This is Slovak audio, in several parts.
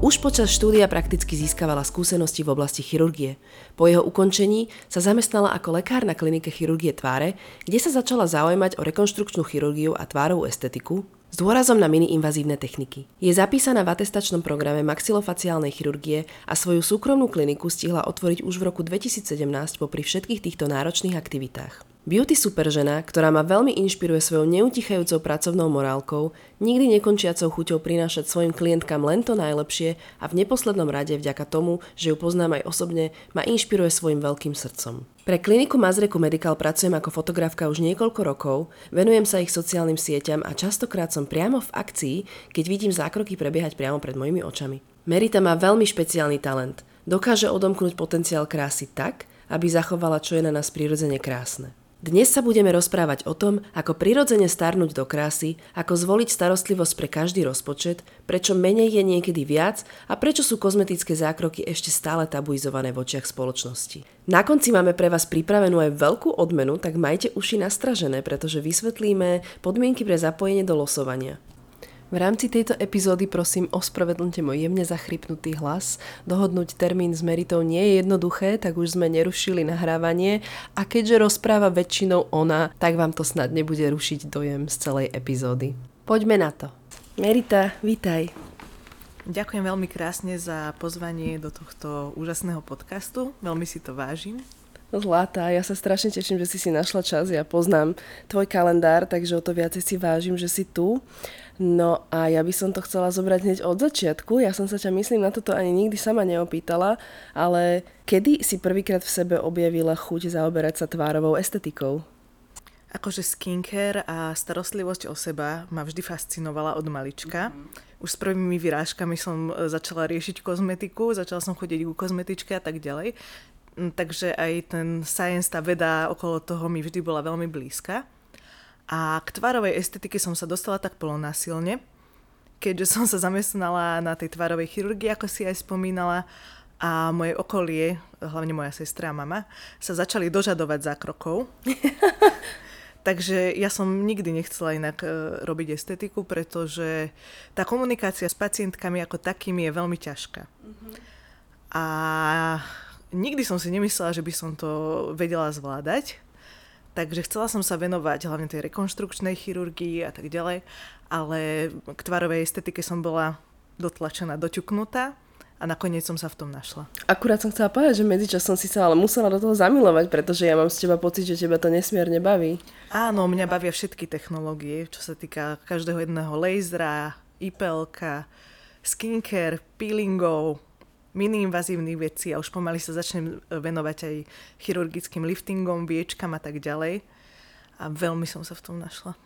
Už počas štúdia prakticky získavala skúsenosti v oblasti chirurgie. Po jeho ukončení sa zamestnala ako lekár na klinike chirurgie tváre, kde sa začala zaujímať o rekonštrukčnú chirurgiu a tvárovú estetiku, s dôrazom na mini-invazívne techniky. Je zapísaná v atestačnom programe maxilofaciálnej chirurgie a svoju súkromnú kliniku stihla otvoriť už v roku 2017 popri všetkých týchto náročných aktivitách. Beauty superžena, ktorá ma veľmi inšpiruje svojou neutichajúcou pracovnou morálkou, nikdy nekončiacou chuťou prinášať svojim klientkám len to najlepšie a v neposlednom rade vďaka tomu, že ju poznám aj osobne, ma inšpiruje svojim veľkým srdcom. Pre kliniku Mazreku Medical pracujem ako fotografka už niekoľko rokov, venujem sa ich sociálnym sieťam a častokrát som priamo v akcii, keď vidím zákroky prebiehať priamo pred mojimi očami. Merita má veľmi špeciálny talent. Dokáže odomknúť potenciál krásy tak, aby zachovala, čo je na nás prirodzene krásne. Dnes sa budeme rozprávať o tom, ako prirodzene starnúť do krásy, ako zvoliť starostlivosť pre každý rozpočet, prečo menej je niekedy viac a prečo sú kozmetické zákroky ešte stále tabuizované v očiach spoločnosti. Na konci máme pre vás pripravenú aj veľkú odmenu, tak majte uši nastražené, pretože vysvetlíme podmienky pre zapojenie do losovania. V rámci tejto epizódy prosím ospravedlňte môj jemne zachrypnutý hlas. Dohodnúť termín s Meritou nie je jednoduché, tak už sme nerušili nahrávanie a keďže rozpráva väčšinou ona, tak vám to snad nebude rušiť dojem z celej epizódy. Poďme na to. Merita, vítaj. Ďakujem veľmi krásne za pozvanie do tohto úžasného podcastu. Veľmi si to vážim. Zlatá, ja sa strašne teším, že si si našla čas. Ja poznám tvoj kalendár, takže o to viacej si vážim, že si tu. No a ja by som to chcela zobrať hneď od začiatku. Ja som sa ťa, myslím, na toto ani nikdy sama neopýtala, ale kedy si prvýkrát v sebe objavila chuť zaoberať sa tvárovou estetikou? Akože skincare a starostlivosť o seba ma vždy fascinovala od malička. Mm-hmm. Už s prvými vyrážkami som e, začala riešiť kozmetiku, začala som chodiť ku kozmetičke a tak ďalej. Mm, takže aj ten science, tá veda okolo toho mi vždy bola veľmi blízka. A k tvarovej estetike som sa dostala tak polonásilne, keďže som sa zamestnala na tej tvarovej chirurgii, ako si aj spomínala, a moje okolie, hlavne moja sestra a mama, sa začali dožadovať zákrokov. Takže ja som nikdy nechcela inak e, robiť estetiku, pretože tá komunikácia s pacientkami ako takými je veľmi ťažká. Mm-hmm. A nikdy som si nemyslela, že by som to vedela zvládať. Takže chcela som sa venovať hlavne tej rekonštrukčnej chirurgii a tak ďalej, ale k tvarovej estetike som bola dotlačená, doťuknutá a nakoniec som sa v tom našla. Akurát som chcela povedať, že medzičasom si sa ale musela do toho zamilovať, pretože ja mám z teba pocit, že teba to nesmierne baví. Áno, mňa bavia všetky technológie, čo sa týka každého jedného lasera, IPLka, skincare, peelingov, mini-invazívnych vecí a už pomaly sa začnem e, venovať aj chirurgickým liftingom, viečkam a tak ďalej. A veľmi som sa v tom našla.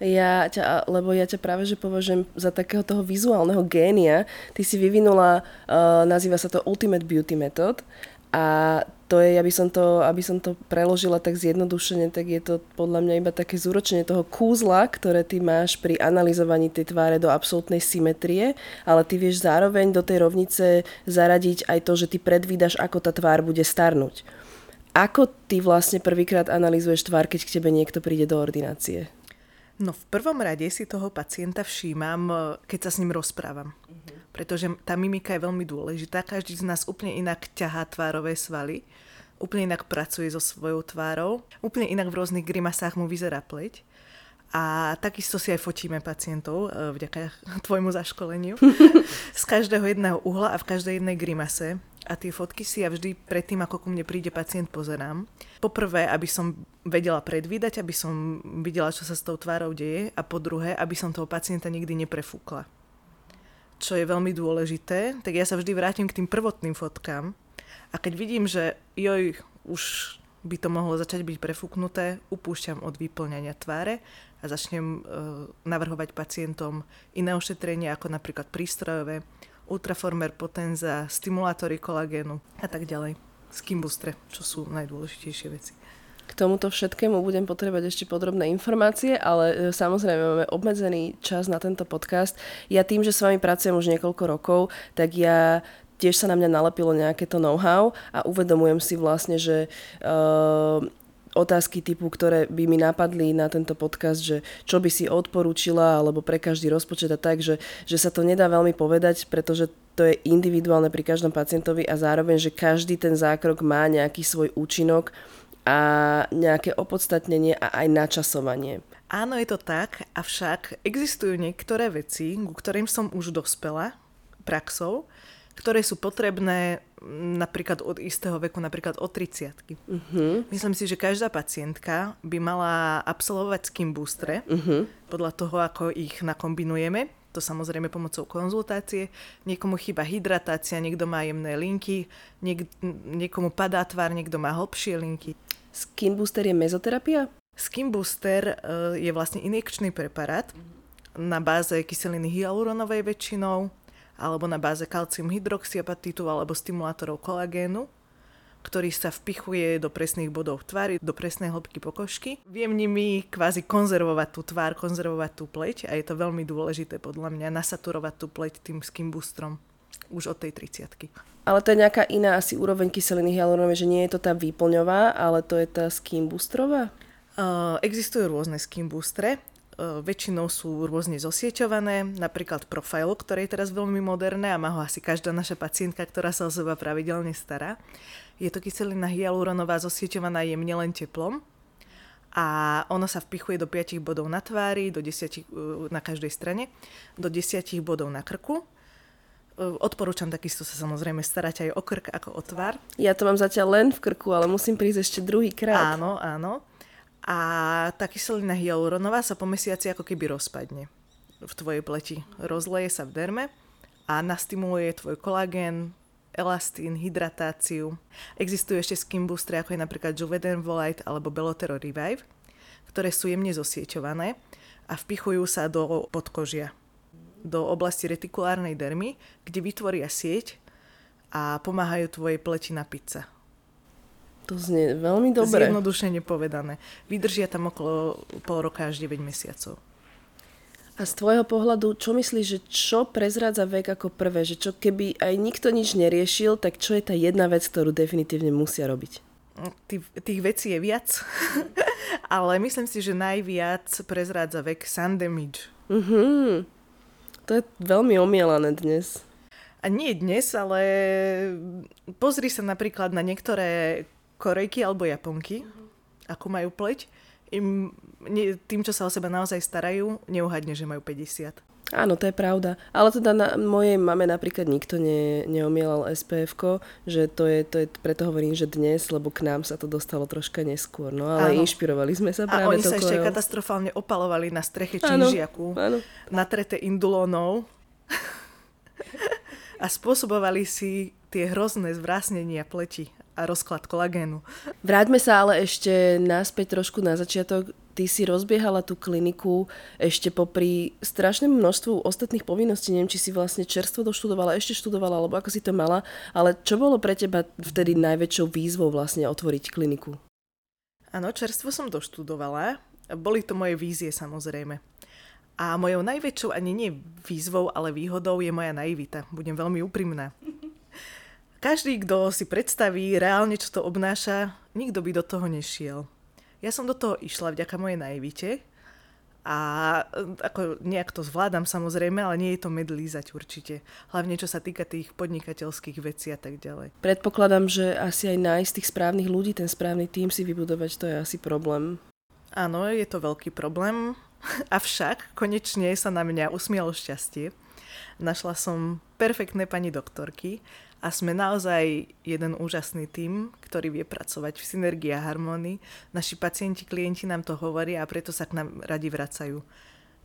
Ja ťa, lebo ja ťa práve že považujem za takého toho vizuálneho génia. Ty si vyvinula, uh, nazýva sa to Ultimate Beauty Method a to je, aby som to, aby som to preložila tak zjednodušene, tak je to podľa mňa iba také zúročenie toho kúzla, ktoré ty máš pri analyzovaní tej tváre do absolútnej symetrie, ale ty vieš zároveň do tej rovnice zaradiť aj to, že ty predvídaš, ako tá tvár bude starnúť. Ako ty vlastne prvýkrát analýzuješ tvár, keď k tebe niekto príde do ordinácie? No v prvom rade si toho pacienta všímam, keď sa s ním rozprávam. Uh-huh pretože tá mimika je veľmi dôležitá. Každý z nás úplne inak ťahá tvárové svaly, úplne inak pracuje so svojou tvárou, úplne inak v rôznych grimasách mu vyzerá pleť. A takisto si aj fotíme pacientov, e, vďaka tvojmu zaškoleniu, z každého jedného uhla a v každej jednej grimase. A tie fotky si ja vždy predtým, ako ku mne príde pacient, pozerám. Poprvé, aby som vedela predvídať, aby som videla, čo sa s tou tvárou deje. A po druhé, aby som toho pacienta nikdy neprefúkla čo je veľmi dôležité, tak ja sa vždy vrátim k tým prvotným fotkám a keď vidím, že joj, už by to mohlo začať byť prefúknuté, upúšťam od vyplňania tváre a začnem uh, navrhovať pacientom iné ošetrenia, ako napríklad prístrojové, ultraformer potenza, stimulátory kolagénu a tak ďalej. skimbustre, čo sú najdôležitejšie veci. K tomuto všetkému budem potrebovať ešte podrobné informácie, ale e, samozrejme máme obmedzený čas na tento podcast. Ja tým, že s vami pracujem už niekoľko rokov, tak ja tiež sa na mňa nalepilo nejaké to know-how a uvedomujem si vlastne, že uh, otázky typu, ktoré by mi napadli na tento podcast, že čo by si odporúčila, alebo pre každý rozpočet a tak, že, že sa to nedá veľmi povedať, pretože to je individuálne pri každom pacientovi a zároveň, že každý ten zákrok má nejaký svoj účinok a nejaké opodstatnenie a aj načasovanie. Áno, je to tak, avšak existujú niektoré veci, ku ktorým som už dospela praxou, ktoré sú potrebné napríklad od istého veku, napríklad od 30 uh-huh. Myslím si, že každá pacientka by mala absolvovať skin boostre uh-huh. podľa toho, ako ich nakombinujeme. To samozrejme pomocou konzultácie. Niekomu chýba hydratácia, niekto má jemné linky, niek- niekomu padá tvár, niekto má hlbšie linky. Skin booster je mezoterapia? Skin booster uh, je vlastne injekčný preparát na báze kyseliny hyaluronovej väčšinou, alebo na báze kalcium hydroxyapatitu alebo stimulátorov kolagénu, ktorý sa vpichuje do presných bodov tvári, do presnej hĺbky pokožky. Viem nimi kvázi konzervovať tú tvár, konzervovať tú pleť a je to veľmi dôležité podľa mňa nasaturovať tú pleť tým skin boostrom už od tej 30 Ale to je nejaká iná asi úroveň kyseliny hyaluronovej, že nie je to tá výplňová, ale to je tá skin boosterová? Uh, existujú rôzne skin boostre. E, väčšinou sú rôzne zosieťované, napríklad Profile, ktoré je teraz veľmi moderné a má ho asi každá naša pacientka, ktorá sa o seba pravidelne stará. Je to kyselina hyaluronová zosieťovaná jemne len teplom a ono sa vpichuje do 5 bodov na tvári, do 10, e, na každej strane, do 10 bodov na krku. E, odporúčam takisto sa samozrejme starať aj o krk ako o tvár. Ja to mám zatiaľ len v krku, ale musím prísť ešte druhý krát. Áno, áno a tá kyselina hyaluronová sa po mesiaci ako keby rozpadne v tvojej pleti. Rozleje sa v derme a nastimuluje tvoj kolagén, elastín, hydratáciu. Existujú ešte skin boostre, ako je napríklad Juveden Volite alebo Belotero Revive, ktoré sú jemne zosieťované a vpichujú sa do podkožia, do oblasti retikulárnej dermy, kde vytvoria sieť a pomáhajú tvojej pleti napiť sa to znie veľmi dobre. Zjednodušene povedané. Vydržia tam okolo pol roka až 9 mesiacov. A z tvojho pohľadu, čo myslíš, že čo prezrádza vek ako prvé? Že čo keby aj nikto nič neriešil, tak čo je tá jedna vec, ktorú definitívne musia robiť? Tých, tých vecí je viac, ale myslím si, že najviac prezrádza vek damage. Uh-huh. To je veľmi omielané dnes. A nie dnes, ale pozri sa napríklad na niektoré Korejky alebo Japonky, uh-huh. ako majú pleť, im, nie, tým, čo sa o seba naozaj starajú, neuhadne, že majú 50. Áno, to je pravda. Ale teda na mojej mame napríklad nikto ne, neomielal spf že to je, to je, preto hovorím, že dnes, lebo k nám sa to dostalo troška neskôr. No ale áno. inšpirovali sme sa práve A oni sa ešte katastrofálne opalovali na streche činžiaku, natrete indulónou a spôsobovali si tie hrozné zvrásnenia pleti a rozklad kolagénu. Vráťme sa ale ešte naspäť trošku na začiatok. Ty si rozbiehala tú kliniku ešte popri strašnému množstvu ostatných povinností. Neviem, či si vlastne čerstvo doštudovala, ešte študovala, alebo ako si to mala. Ale čo bolo pre teba vtedy najväčšou výzvou vlastne otvoriť kliniku? Áno, čerstvo som doštudovala. Boli to moje vízie samozrejme. A mojou najväčšou ani nie výzvou, ale výhodou je moja naivita. Budem veľmi úprimná. Každý, kto si predstaví reálne, čo to obnáša, nikto by do toho nešiel. Ja som do toho išla vďaka mojej naivite a e, ako nejak to zvládam samozrejme, ale nie je to medlízať určite. Hlavne čo sa týka tých podnikateľských vecí a tak ďalej. Predpokladám, že asi aj nájsť tých správnych ľudí, ten správny tým si vybudovať, to je asi problém. Áno, je to veľký problém, avšak konečne sa na mňa usmielo šťastie. Našla som perfektné pani doktorky, a sme naozaj jeden úžasný tím, ktorý vie pracovať v synergii a harmonii. Naši pacienti, klienti nám to hovoria a preto sa k nám radi vracajú.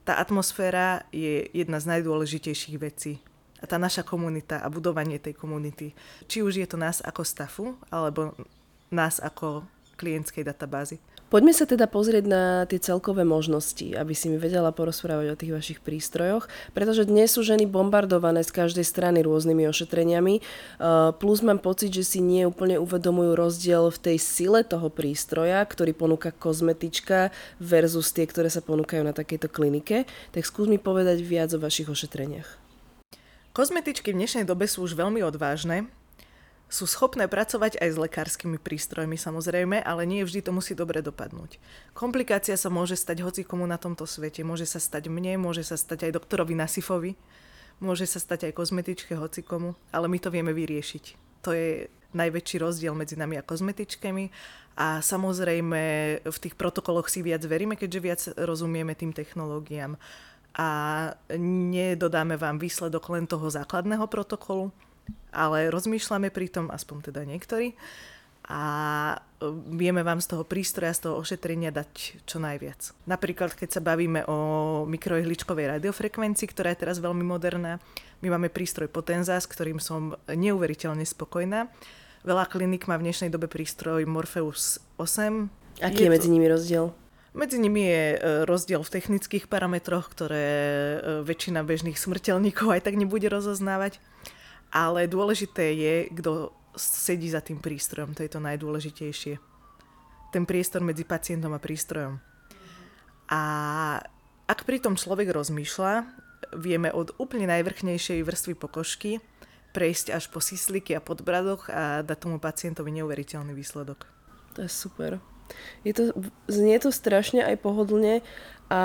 Tá atmosféra je jedna z najdôležitejších vecí. A tá naša komunita a budovanie tej komunity. Či už je to nás ako stafu, alebo nás ako klientskej databázy. Poďme sa teda pozrieť na tie celkové možnosti, aby si mi vedela porozprávať o tých vašich prístrojoch, pretože dnes sú ženy bombardované z každej strany rôznymi ošetreniami, uh, plus mám pocit, že si nie úplne uvedomujú rozdiel v tej sile toho prístroja, ktorý ponúka kozmetička versus tie, ktoré sa ponúkajú na takejto klinike. Tak skús mi povedať viac o vašich ošetreniach. Kozmetičky v dnešnej dobe sú už veľmi odvážne, sú schopné pracovať aj s lekárskymi prístrojmi samozrejme, ale nie vždy to musí dobre dopadnúť. Komplikácia sa môže stať hoci komu na tomto svete. Môže sa stať mne, môže sa stať aj doktorovi Nasifovi, môže sa stať aj kozmetičke hoci komu, ale my to vieme vyriešiť. To je najväčší rozdiel medzi nami a kozmetičkami a samozrejme v tých protokoloch si viac veríme, keďže viac rozumieme tým technológiám a nedodáme vám výsledok len toho základného protokolu, ale rozmýšľame pri tom, aspoň teda niektorí, a e, vieme vám z toho prístroja, z toho ošetrenia dať čo najviac. Napríklad, keď sa bavíme o mikroihličkovej radiofrekvencii, ktorá je teraz veľmi moderná, my máme prístroj Potenza, s ktorým som neuveriteľne spokojná. Veľa klinik má v dnešnej dobe prístroj Morpheus 8. Aký je, je medzi nimi rozdiel? Medzi nimi je e, rozdiel v technických parametroch, ktoré e, väčšina bežných smrteľníkov aj tak nebude rozoznávať ale dôležité je, kto sedí za tým prístrojom, to je to najdôležitejšie. Ten priestor medzi pacientom a prístrojom. A ak pri tom človek rozmýšľa, vieme od úplne najvrchnejšej vrstvy pokožky prejsť až po sisliky a podbradoch a dať tomu pacientovi neuveriteľný výsledok. To je super. Je to, znie to strašne aj pohodlne a,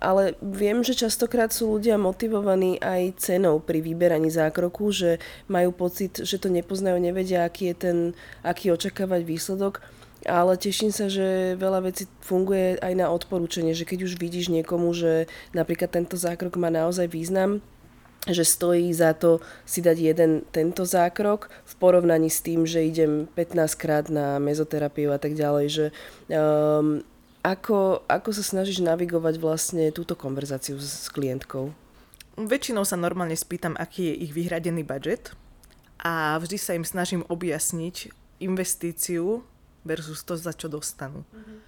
ale viem, že častokrát sú ľudia motivovaní aj cenou pri vyberaní zákroku, že majú pocit, že to nepoznajú, nevedia, aký je ten, aký očakávať výsledok. Ale teším sa, že veľa vecí funguje aj na odporúčanie, že keď už vidíš niekomu, že napríklad tento zákrok má naozaj význam, že stojí za to si dať jeden tento zákrok v porovnaní s tým, že idem 15 krát na mezoterapiu a tak ďalej, že um, ako, ako sa snažíš navigovať vlastne túto konverzáciu s, s klientkou? Väčšinou sa normálne spýtam, aký je ich vyhradený budget a vždy sa im snažím objasniť investíciu versus to, za čo dostanú. Mm-hmm.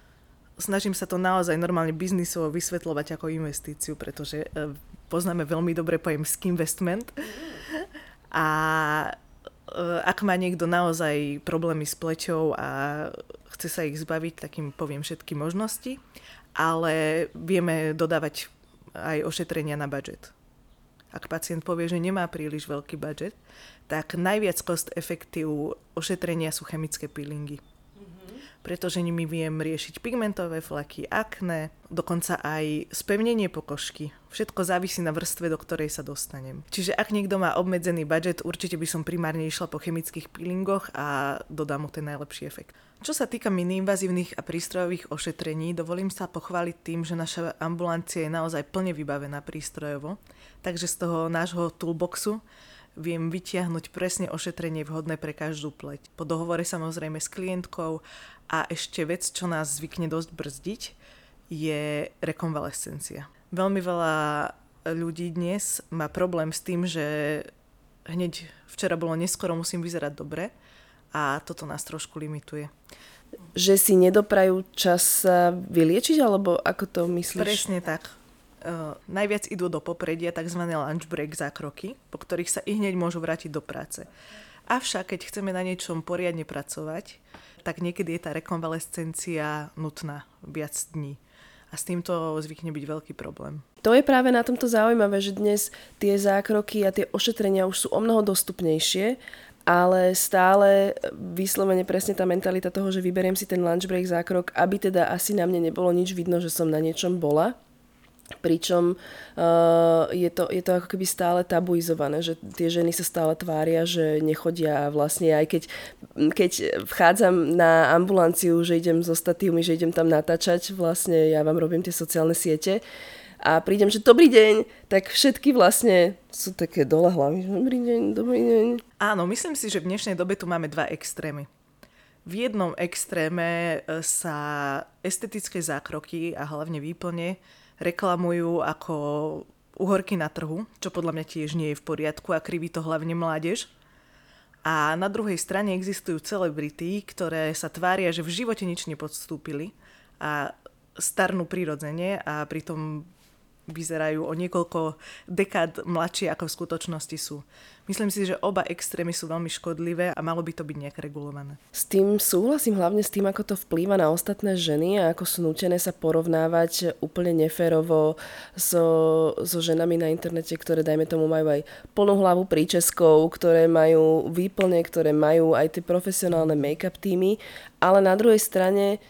Snažím sa to naozaj normálne biznisovo vysvetľovať ako investíciu, pretože e, poznáme veľmi dobre pojem investment. Mm-hmm. A Eh, ak má niekto naozaj problémy s pleťou a chce sa ich zbaviť, tak im poviem všetky možnosti, ale vieme dodávať aj ošetrenia na budget. Ak pacient povie, že nemá príliš veľký budget, tak najviac cost efektív ošetrenia sú chemické peelingy pretože nimi viem riešiť pigmentové flaky, akné, dokonca aj spevnenie pokožky. Všetko závisí na vrstve, do ktorej sa dostanem. Čiže ak niekto má obmedzený budget, určite by som primárne išla po chemických peelingoch a dodám mu ten najlepší efekt. Čo sa týka miniinvazívnych a prístrojových ošetrení, dovolím sa pochváliť tým, že naša ambulancia je naozaj plne vybavená prístrojovo, takže z toho nášho toolboxu viem vytiahnuť presne ošetrenie vhodné pre každú pleť. Po dohovore samozrejme s klientkou a ešte vec, čo nás zvykne dosť brzdiť, je rekonvalescencia. Veľmi veľa ľudí dnes má problém s tým, že hneď včera bolo neskoro, musím vyzerať dobre a toto nás trošku limituje. Že si nedoprajú čas sa vyliečiť, alebo ako to myslíš? Presne tak. Uh, najviac idú do popredia tzv. lunch break zákroky, po ktorých sa i hneď môžu vrátiť do práce. Avšak, keď chceme na niečom poriadne pracovať, tak niekedy je tá rekonvalescencia nutná viac dní. A s týmto zvykne byť veľký problém. To je práve na tomto zaujímavé, že dnes tie zákroky a tie ošetrenia už sú o mnoho dostupnejšie, ale stále vyslovene presne tá mentalita toho, že vyberiem si ten lunch break zákrok, aby teda asi na mne nebolo nič vidno, že som na niečom bola, Pričom uh, je, to, je to ako keby stále tabuizované, že tie ženy sa stále tvária, že nechodia a vlastne aj keď, keď vchádzam na ambulanciu, že idem so statívmi, že idem tam natáčať, vlastne ja vám robím tie sociálne siete a prídem, že dobrý deň, tak všetky vlastne sú také dole hlavy. Dobrý deň, dobrý deň. Áno, myslím si, že v dnešnej dobe tu máme dva extrémy. V jednom extréme e, sa estetické zákroky a hlavne výplne reklamujú ako uhorky na trhu, čo podľa mňa tiež nie je v poriadku a kriví to hlavne mládež. A na druhej strane existujú celebrity, ktoré sa tvária, že v živote nič nepodstúpili a starnú prirodzene a pritom vyzerajú o niekoľko dekád mladšie, ako v skutočnosti sú. Myslím si, že oba extrémy sú veľmi škodlivé a malo by to byť nejak regulované. S tým súhlasím hlavne s tým, ako to vplýva na ostatné ženy a ako sú nutené sa porovnávať úplne neférovo so, so ženami na internete, ktoré dajme tomu majú aj plnú hlavu príčeskov, ktoré majú výplne, ktoré majú aj tie profesionálne make-up týmy, ale na druhej strane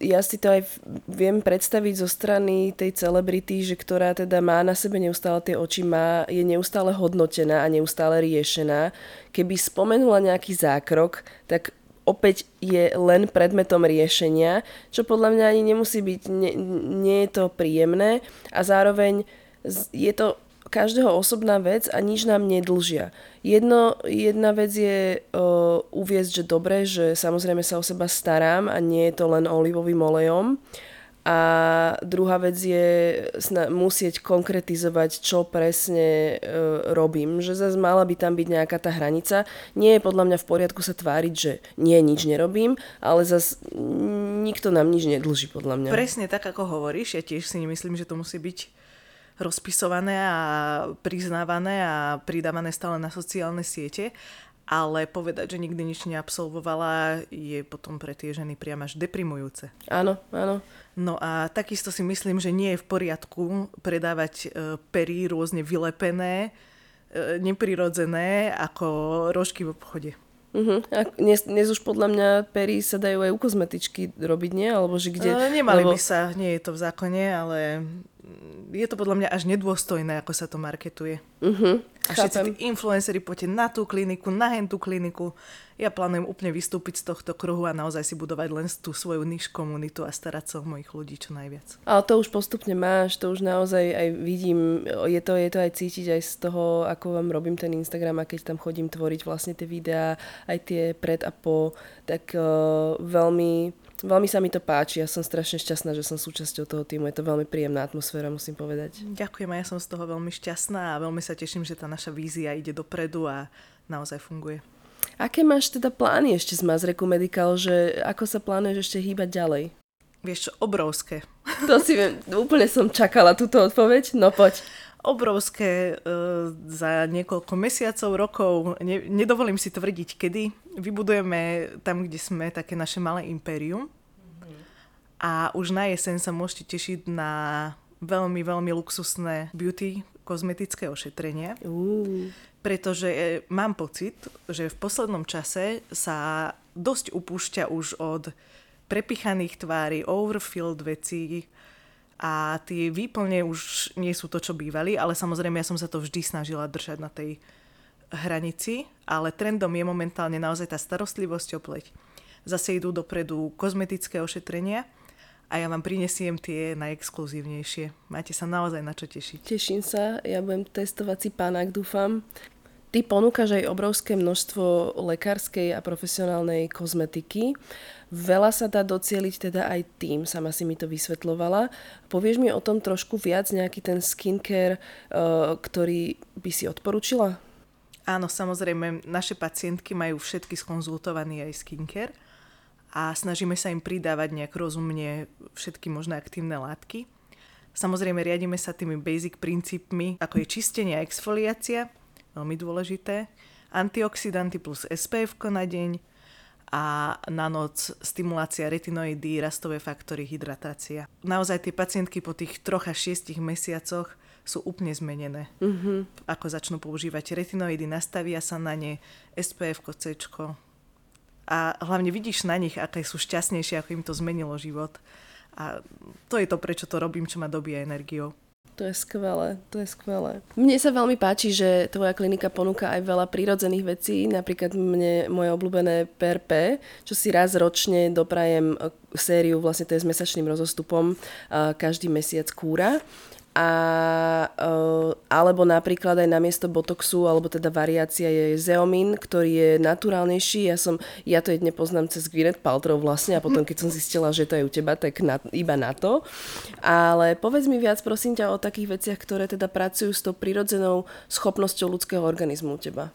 ja si to aj viem predstaviť zo strany tej celebrity, že ktorá teda má na sebe neustále tie oči, má, je neustále hodnotená a neustále riešená. Keby spomenula nejaký zákrok, tak opäť je len predmetom riešenia, čo podľa mňa ani nemusí byť, nie, nie je to príjemné a zároveň je to každého osobná vec a nič nám nedlžia. Jedno, jedna vec je uh, uviezť, že dobre, že samozrejme sa o seba starám a nie je to len olivovým olejom. A druhá vec je sna- musieť konkretizovať, čo presne e, robím. Že zase mala by tam byť nejaká tá hranica. Nie je podľa mňa v poriadku sa tváriť, že nie, nič nerobím, ale zase nikto nám nič nedlží podľa mňa. Presne tak, ako hovoríš. Ja tiež si nemyslím, že to musí byť rozpisované a priznávané a pridávané stále na sociálne siete, ale povedať, že nikdy nič neabsolvovala, je potom pre tie ženy priam až deprimujúce. Áno, áno. No a takisto si myslím, že nie je v poriadku predávať e, pery rôzne vylepené, e, neprirodzené ako rožky v obchode. Uh-huh. A dnes, dnes už podľa mňa pery sa dajú aj u kozmetičky robiť, nie? Alebo že kde... No, nemali lebo... by sa, nie je to v zákone, ale je to podľa mňa až nedôstojné, ako sa to marketuje. Uh-huh, a všetci tí influenceri poďte na tú kliniku, na hen tú kliniku. Ja plánujem úplne vystúpiť z tohto kruhu a naozaj si budovať len tú svoju niž komunitu a starať sa o mojich ľudí čo najviac. Ale to už postupne máš, to už naozaj aj vidím, je to, je to aj cítiť aj z toho, ako vám robím ten Instagram a keď tam chodím tvoriť vlastne tie videá, aj tie pred a po, tak uh, veľmi Veľmi sa mi to páči, ja som strašne šťastná, že som súčasťou toho týmu. Je to veľmi príjemná atmosféra, musím povedať. Ďakujem, ja som z toho veľmi šťastná a veľmi sa teším, že tá naša vízia ide dopredu a naozaj funguje. Aké máš teda plány ešte z Mazreku Medical, že ako sa plánuješ ešte hýbať ďalej? Vieš čo, obrovské. To si viem, úplne som čakala túto odpoveď, no poď obrovské uh, za niekoľko mesiacov, rokov, ne, nedovolím si tvrdiť kedy, vybudujeme tam, kde sme, také naše malé impérium. Mm-hmm. A už na jeseň sa môžete tešiť na veľmi, veľmi luxusné beauty kozmetické ošetrenie. Uh. Pretože e, mám pocit, že v poslednom čase sa dosť upúšťa už od prepichaných tvári, overfilled vecí, a tie výplne už nie sú to, čo bývali, ale samozrejme ja som sa to vždy snažila držať na tej hranici, ale trendom je momentálne naozaj tá starostlivosť o pleť. Zase idú dopredu kozmetické ošetrenia a ja vám prinesiem tie najexkluzívnejšie. Máte sa naozaj na čo tešiť. Teším sa, ja budem testovať si pánák, dúfam. Ty ponúkaš aj obrovské množstvo lekárskej a profesionálnej kozmetiky. Veľa sa dá docieliť teda aj tým, sama si mi to vysvetlovala. Povieš mi o tom trošku viac, nejaký ten skincare, uh, ktorý by si odporúčila? Áno, samozrejme, naše pacientky majú všetky skonzultovaný aj skincare a snažíme sa im pridávať nejak rozumne všetky možné aktívne látky. Samozrejme, riadíme sa tými basic princípmi, ako je čistenie a exfoliácia, veľmi dôležité, antioxidanty plus SPF na deň a na noc stimulácia retinoidy, rastové faktory, hydratácia. Naozaj tie pacientky po tých troch až šiestich mesiacoch sú úplne zmenené. Mm-hmm. Ako začnú používať retinoidy, nastavia sa na ne, SPF, C. A hlavne vidíš na nich, aké sú šťastnejšie, ako im to zmenilo život. A to je to, prečo to robím, čo ma dobíja energiou. To je skvelé, to je skvelé. Mne sa veľmi páči, že tvoja klinika ponúka aj veľa prírodzených vecí, napríklad mne moje obľúbené PRP, čo si raz ročne doprajem sériu, vlastne to je s mesačným rozostupom, každý mesiac kúra a, uh, alebo napríklad aj namiesto botoxu, alebo teda variácia je zeomin, ktorý je naturálnejší. Ja som, ja to jedne poznám cez Gwyneth Paltrow vlastne a potom keď som zistila, že to je u teba, tak na, iba na to. Ale povedz mi viac prosím ťa o takých veciach, ktoré teda pracujú s tou prirodzenou schopnosťou ľudského organizmu u teba.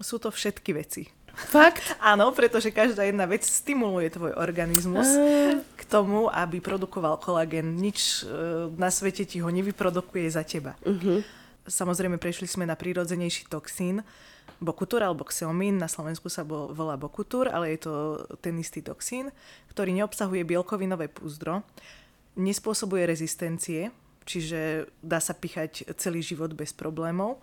Sú to všetky veci. Fakt? Áno, pretože každá jedna vec stimuluje tvoj organizmus k tomu, aby produkoval kolagén. Nič e, na svete ti ho nevyprodukuje za teba. Uh-huh. Samozrejme, prešli sme na prírodzenejší toxín, Bokutur alebo Xeomin, na Slovensku sa bol, volá Bokutur, ale je to ten istý toxín, ktorý neobsahuje bielkovinové púzdro, nespôsobuje rezistencie, čiže dá sa pichať celý život bez problémov,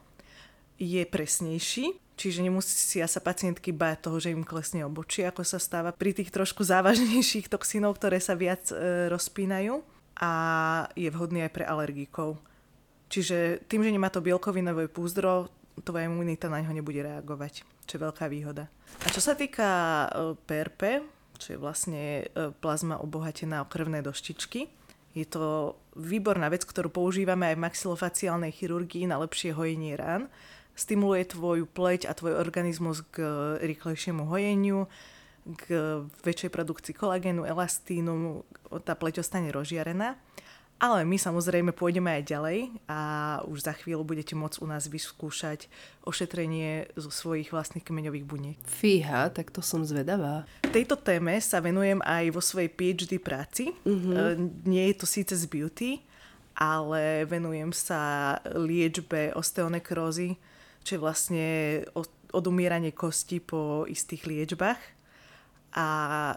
je presnejší, čiže nemusia sa pacientky báť toho, že im klesne obočie, ako sa stáva pri tých trošku závažnejších toxínov, ktoré sa viac e, rozpínajú a je vhodný aj pre alergikov. Čiže tým, že nemá to bielkovinové púzdro, tvoja imunita na ňo nebude reagovať, čo je veľká výhoda. A čo sa týka e, PRP, čo je vlastne e, plazma obohatená o krvné doštičky, je to výborná vec, ktorú používame aj v maxilofaciálnej chirurgii na lepšie hojenie rán. Stimuluje tvoju pleť a tvoj organizmus k rýchlejšiemu hojeniu, k väčšej produkcii kolagénu, elastínu, tá pleť ostane rozžiarená. Ale my samozrejme pôjdeme aj ďalej a už za chvíľu budete môcť u nás vyskúšať ošetrenie zo svojich vlastných kmeňových buniek. Fíha, tak to som zvedavá. Tejto téme sa venujem aj vo svojej PhD práci. Uh-huh. Nie je to síce z beauty, ale venujem sa liečbe osteonekrózy, čo je vlastne odumieranie kosti po istých liečbách a e,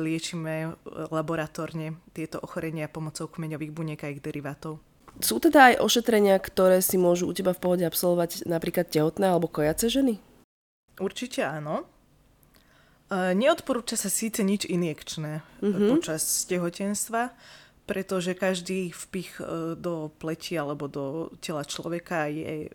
liečime laboratórne tieto ochorenia pomocou kmeňových buniek a ich derivátov. Sú teda aj ošetrenia, ktoré si môžu u teba v pohode absolvovať napríklad tehotné alebo kojace ženy? Určite áno. E, neodporúča sa síce nič injekčné mm-hmm. počas tehotenstva, pretože každý vpich do pleti alebo do tela človeka je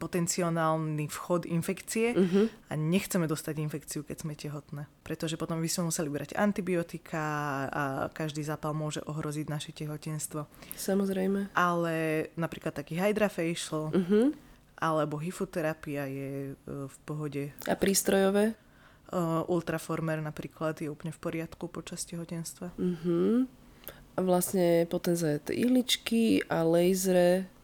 potenciálny vchod infekcie uh-huh. a nechceme dostať infekciu, keď sme tehotné. Pretože potom by sme museli brať antibiotika a každý zápal môže ohroziť naše tehotenstvo. Samozrejme. Ale napríklad taký hydrafacial uh-huh. alebo hyfoterapia je uh, v pohode. A prístrojové? Uh, ultraformer napríklad je úplne v poriadku počas tehotenstva. Uh-huh. A vlastne potom za ihličky a lasery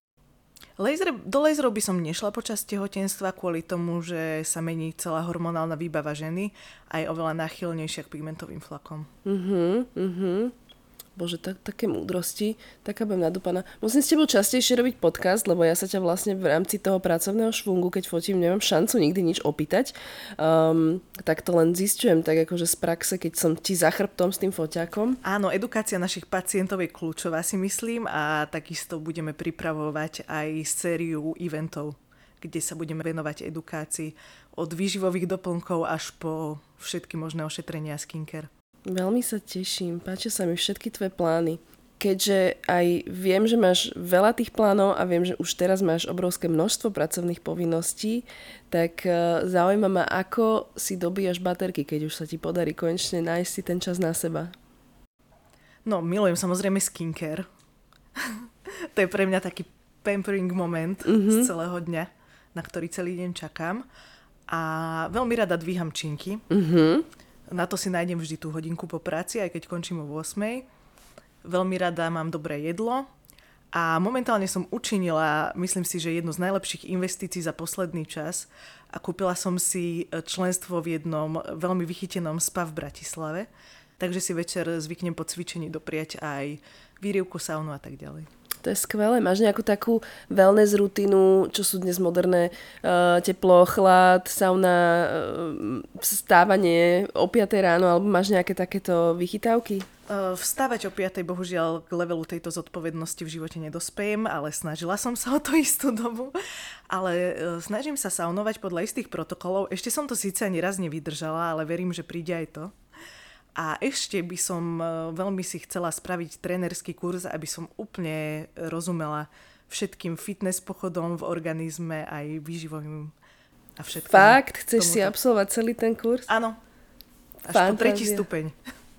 Laser, do laserov by som nešla počas tehotenstva kvôli tomu, že sa mení celá hormonálna výbava ženy a je oveľa náchylnejšia k pigmentovým flakom. Mhm, mhm. Bože, tak, také múdrosti, taká budem nadúpaná. Musím s tebou častejšie robiť podcast, lebo ja sa ťa vlastne v rámci toho pracovného švungu, keď fotím, nemám šancu nikdy nič opýtať. Um, tak to len zistujem tak akože z praxe, keď som ti za chrbtom s tým foťakom. Áno, edukácia našich pacientov je kľúčová si myslím a takisto budeme pripravovať aj sériu eventov kde sa budeme venovať edukácii od výživových doplnkov až po všetky možné ošetrenia skincare. Veľmi sa teším, páčia sa mi všetky tvoje plány. Keďže aj viem, že máš veľa tých plánov a viem, že už teraz máš obrovské množstvo pracovných povinností, tak e, zaujíma ma, ako si dobíjaš baterky, keď už sa ti podarí konečne nájsť si ten čas na seba. No, milujem samozrejme skincare. to je pre mňa taký pampering moment mm-hmm. z celého dňa, na ktorý celý deň čakám. A veľmi rada dvíham činky. Mm-hmm na to si nájdem vždy tú hodinku po práci, aj keď končím o 8. Veľmi rada mám dobré jedlo a momentálne som učinila, myslím si, že jednu z najlepších investícií za posledný čas a kúpila som si členstvo v jednom veľmi vychytenom spa v Bratislave. Takže si večer zvyknem po cvičení dopriať aj výrivku, saunu a tak ďalej. To je skvelé. Máš nejakú takú wellness rutinu, čo sú dnes moderné, uh, teplo, chlad, sauna, uh, stávanie o 5 ráno, alebo máš nejaké takéto vychytávky? Uh, vstávať o 5. bohužiaľ k levelu tejto zodpovednosti v živote nedospejem, ale snažila som sa o to istú dobu. Ale snažím sa saunovať podľa istých protokolov. Ešte som to síce ani raz nevydržala, ale verím, že príde aj to. A ešte by som e, veľmi si chcela spraviť trénerský kurz, aby som úplne rozumela všetkým fitness pochodom v organizme, aj výživovým a všetkým. Fakt? Chceš tomuto. si absolvovať celý ten kurz? Áno. Až Fantázia. po tretí stupeň.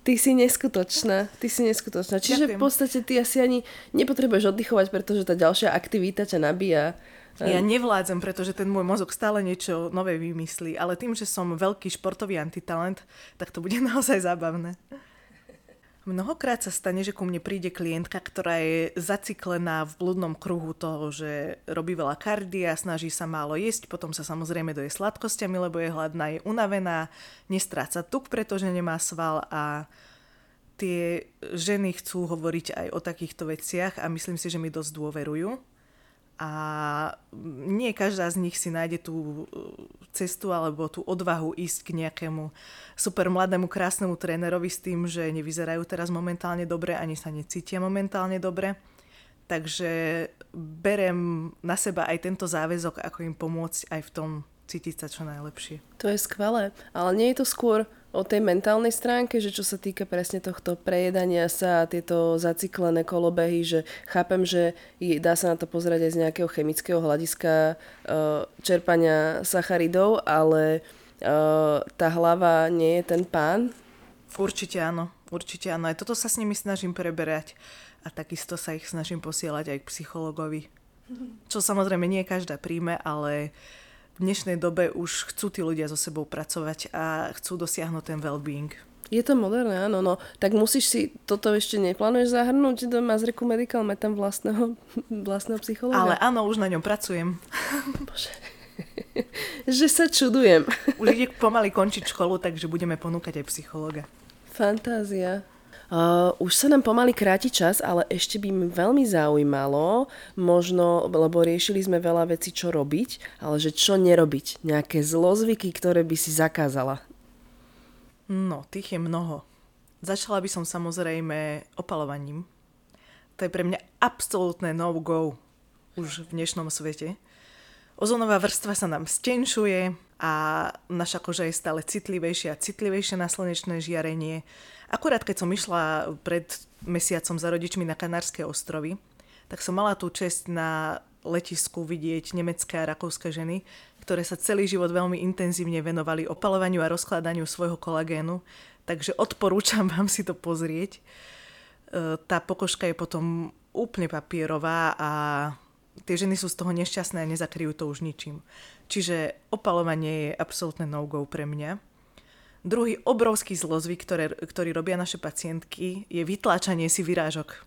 Ty si neskutočná, ty si neskutočná. Čiže Ďakujem. v podstate ty asi ani nepotrebuješ oddychovať, pretože tá ďalšia aktivita ťa nabíja ja nevládzem, pretože ten môj mozog stále niečo nové vymyslí, ale tým, že som veľký športový antitalent, tak to bude naozaj zábavné. Mnohokrát sa stane, že ku mne príde klientka, ktorá je zaciklená v blúdnom kruhu toho, že robí veľa kardia, snaží sa málo jesť, potom sa samozrejme doje sladkosťami, lebo je hladná, je unavená, nestráca tuk, pretože nemá sval a tie ženy chcú hovoriť aj o takýchto veciach a myslím si, že mi dosť dôverujú a nie každá z nich si nájde tú uh, cestu alebo tú odvahu ísť k nejakému super mladému, krásnemu trénerovi s tým, že nevyzerajú teraz momentálne dobre, ani sa necítia momentálne dobre. Takže berem na seba aj tento záväzok, ako im pomôcť aj v tom cítiť sa čo najlepšie. To je skvelé, ale nie je to skôr o tej mentálnej stránke, že čo sa týka presne tohto prejedania sa a tieto zaciklené kolobehy, že chápem, že dá sa na to pozerať aj z nejakého chemického hľadiska uh, čerpania sacharidov, ale uh, tá hlava nie je ten pán? Určite áno, určite áno. Aj toto sa s nimi snažím preberať a takisto sa ich snažím posielať aj k psychologovi. Čo samozrejme nie každá príjme, ale uh, v dnešnej dobe už chcú tí ľudia so sebou pracovať a chcú dosiahnuť ten well-being. Je to moderné, áno, no. Tak musíš si, toto ešte neplánuješ zahrnúť do Mazreku Medical, mať tam vlastného, vlastného psychologa? Ale áno, už na ňom pracujem. Bože. že sa čudujem. už ide pomaly končiť školu, takže budeme ponúkať aj psychologa. Fantázia. Uh, už sa nám pomaly kráti čas, ale ešte by mi veľmi zaujímalo, možno, lebo riešili sme veľa vecí, čo robiť, ale že čo nerobiť. Nejaké zlozvyky, ktoré by si zakázala. No, tých je mnoho. Začala by som samozrejme opalovaním. To je pre mňa absolútne no-go už v dnešnom svete. Ozonová vrstva sa nám stenšuje a naša koža je stále citlivejšia a citlivejšia na slnečné žiarenie Akurát keď som išla pred mesiacom za rodičmi na Kanárske ostrovy, tak som mala tú čest na letisku vidieť nemecké a rakúske ženy, ktoré sa celý život veľmi intenzívne venovali opalovaniu a rozkladaniu svojho kolagénu, takže odporúčam vám si to pozrieť. E, tá pokožka je potom úplne papierová a tie ženy sú z toho nešťastné a nezakryjú to už ničím. Čiže opalovanie je absolútne no-go pre mňa. Druhý obrovský zlozvyk, ktoré, ktorý robia naše pacientky, je vytláčanie si vyrážok.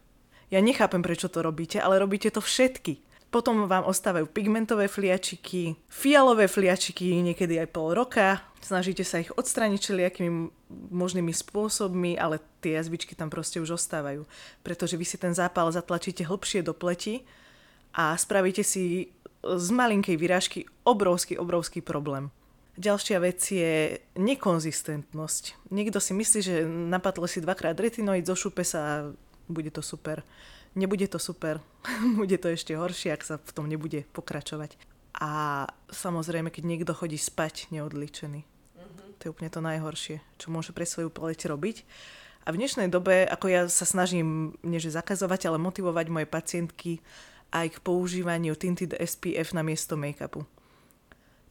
Ja nechápem, prečo to robíte, ale robíte to všetky. Potom vám ostávajú pigmentové fliačiky, fialové fliačiky, niekedy aj pol roka. Snažíte sa ich odstrániť všelijakými možnými spôsobmi, ale tie jazvičky tam proste už ostávajú. Pretože vy si ten zápal zatlačíte hlbšie do pleti a spravíte si z malinkej vyrážky obrovský, obrovský problém. Ďalšia vec je nekonzistentnosť. Niekto si myslí, že napadlo si dvakrát retinoid, zošupe sa a bude to super. Nebude to super. bude to ešte horšie, ak sa v tom nebude pokračovať. A samozrejme, keď niekto chodí spať neodličený. Uh-huh. To je úplne to najhoršie, čo môže pre svoju pleť robiť. A v dnešnej dobe, ako ja sa snažím, nie že zakazovať, ale motivovať moje pacientky aj k používaniu Tinted SPF na miesto make-upu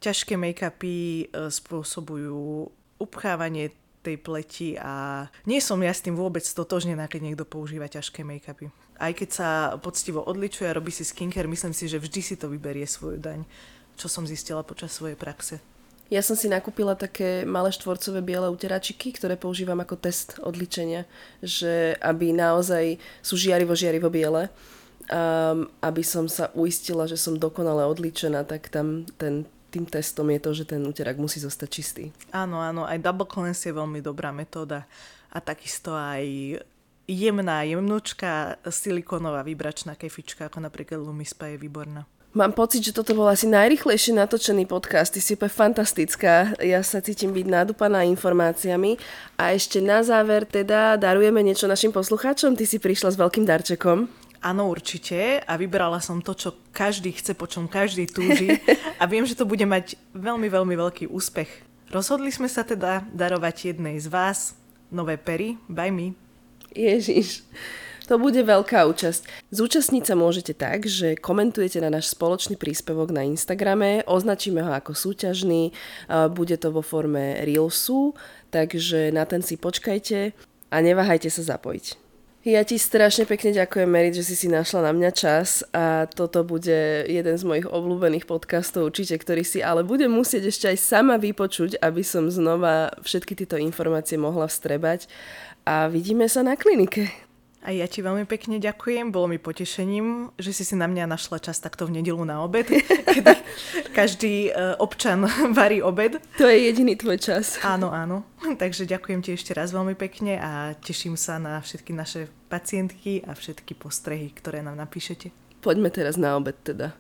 ťažké make-upy e, spôsobujú upchávanie tej pleti a nie som ja s tým vôbec stotožnená, keď niekto používa ťažké make-upy. Aj keď sa poctivo odličuje a robí si skincare, myslím si, že vždy si to vyberie svoju daň, čo som zistila počas svojej praxe. Ja som si nakúpila také malé štvorcové biele uteračiky, ktoré používam ako test odličenia, že aby naozaj sú žiarivo, žiarivo biele, um, aby som sa uistila, že som dokonale odličená, tak tam ten tým testom je to, že ten úterak musí zostať čistý. Áno, áno, aj double cleanse je veľmi dobrá metóda a takisto aj jemná, jemnúčka silikónová vybračná kefička, ako napríklad Lumispa je výborná. Mám pocit, že toto bol asi najrychlejšie natočený podcast. Ty si úplne fantastická. Ja sa cítim byť nadúpaná informáciami. A ešte na záver teda darujeme niečo našim poslucháčom. Ty si prišla s veľkým darčekom. Áno, určite. A vybrala som to, čo každý chce, po čom každý túži. A viem, že to bude mať veľmi, veľmi veľký úspech. Rozhodli sme sa teda darovať jednej z vás nové pery by me. Ježiš. To bude veľká účasť. Zúčastniť sa môžete tak, že komentujete na náš spoločný príspevok na Instagrame, označíme ho ako súťažný, bude to vo forme Reelsu, takže na ten si počkajte a neváhajte sa zapojiť. Ja ti strašne pekne ďakujem, Merit, že si si našla na mňa čas a toto bude jeden z mojich obľúbených podcastov určite, ktorý si ale budem musieť ešte aj sama vypočuť, aby som znova všetky tieto informácie mohla vstrebať a vidíme sa na klinike. A ja ti veľmi pekne ďakujem, bolo mi potešením, že si si na mňa našla čas takto v nedelu na obed, kedy každý e, občan varí obed. To je jediný tvoj čas. Áno, áno. Takže ďakujem ti ešte raz veľmi pekne a teším sa na všetky naše pacientky a všetky postrehy, ktoré nám napíšete. Poďme teraz na obed teda.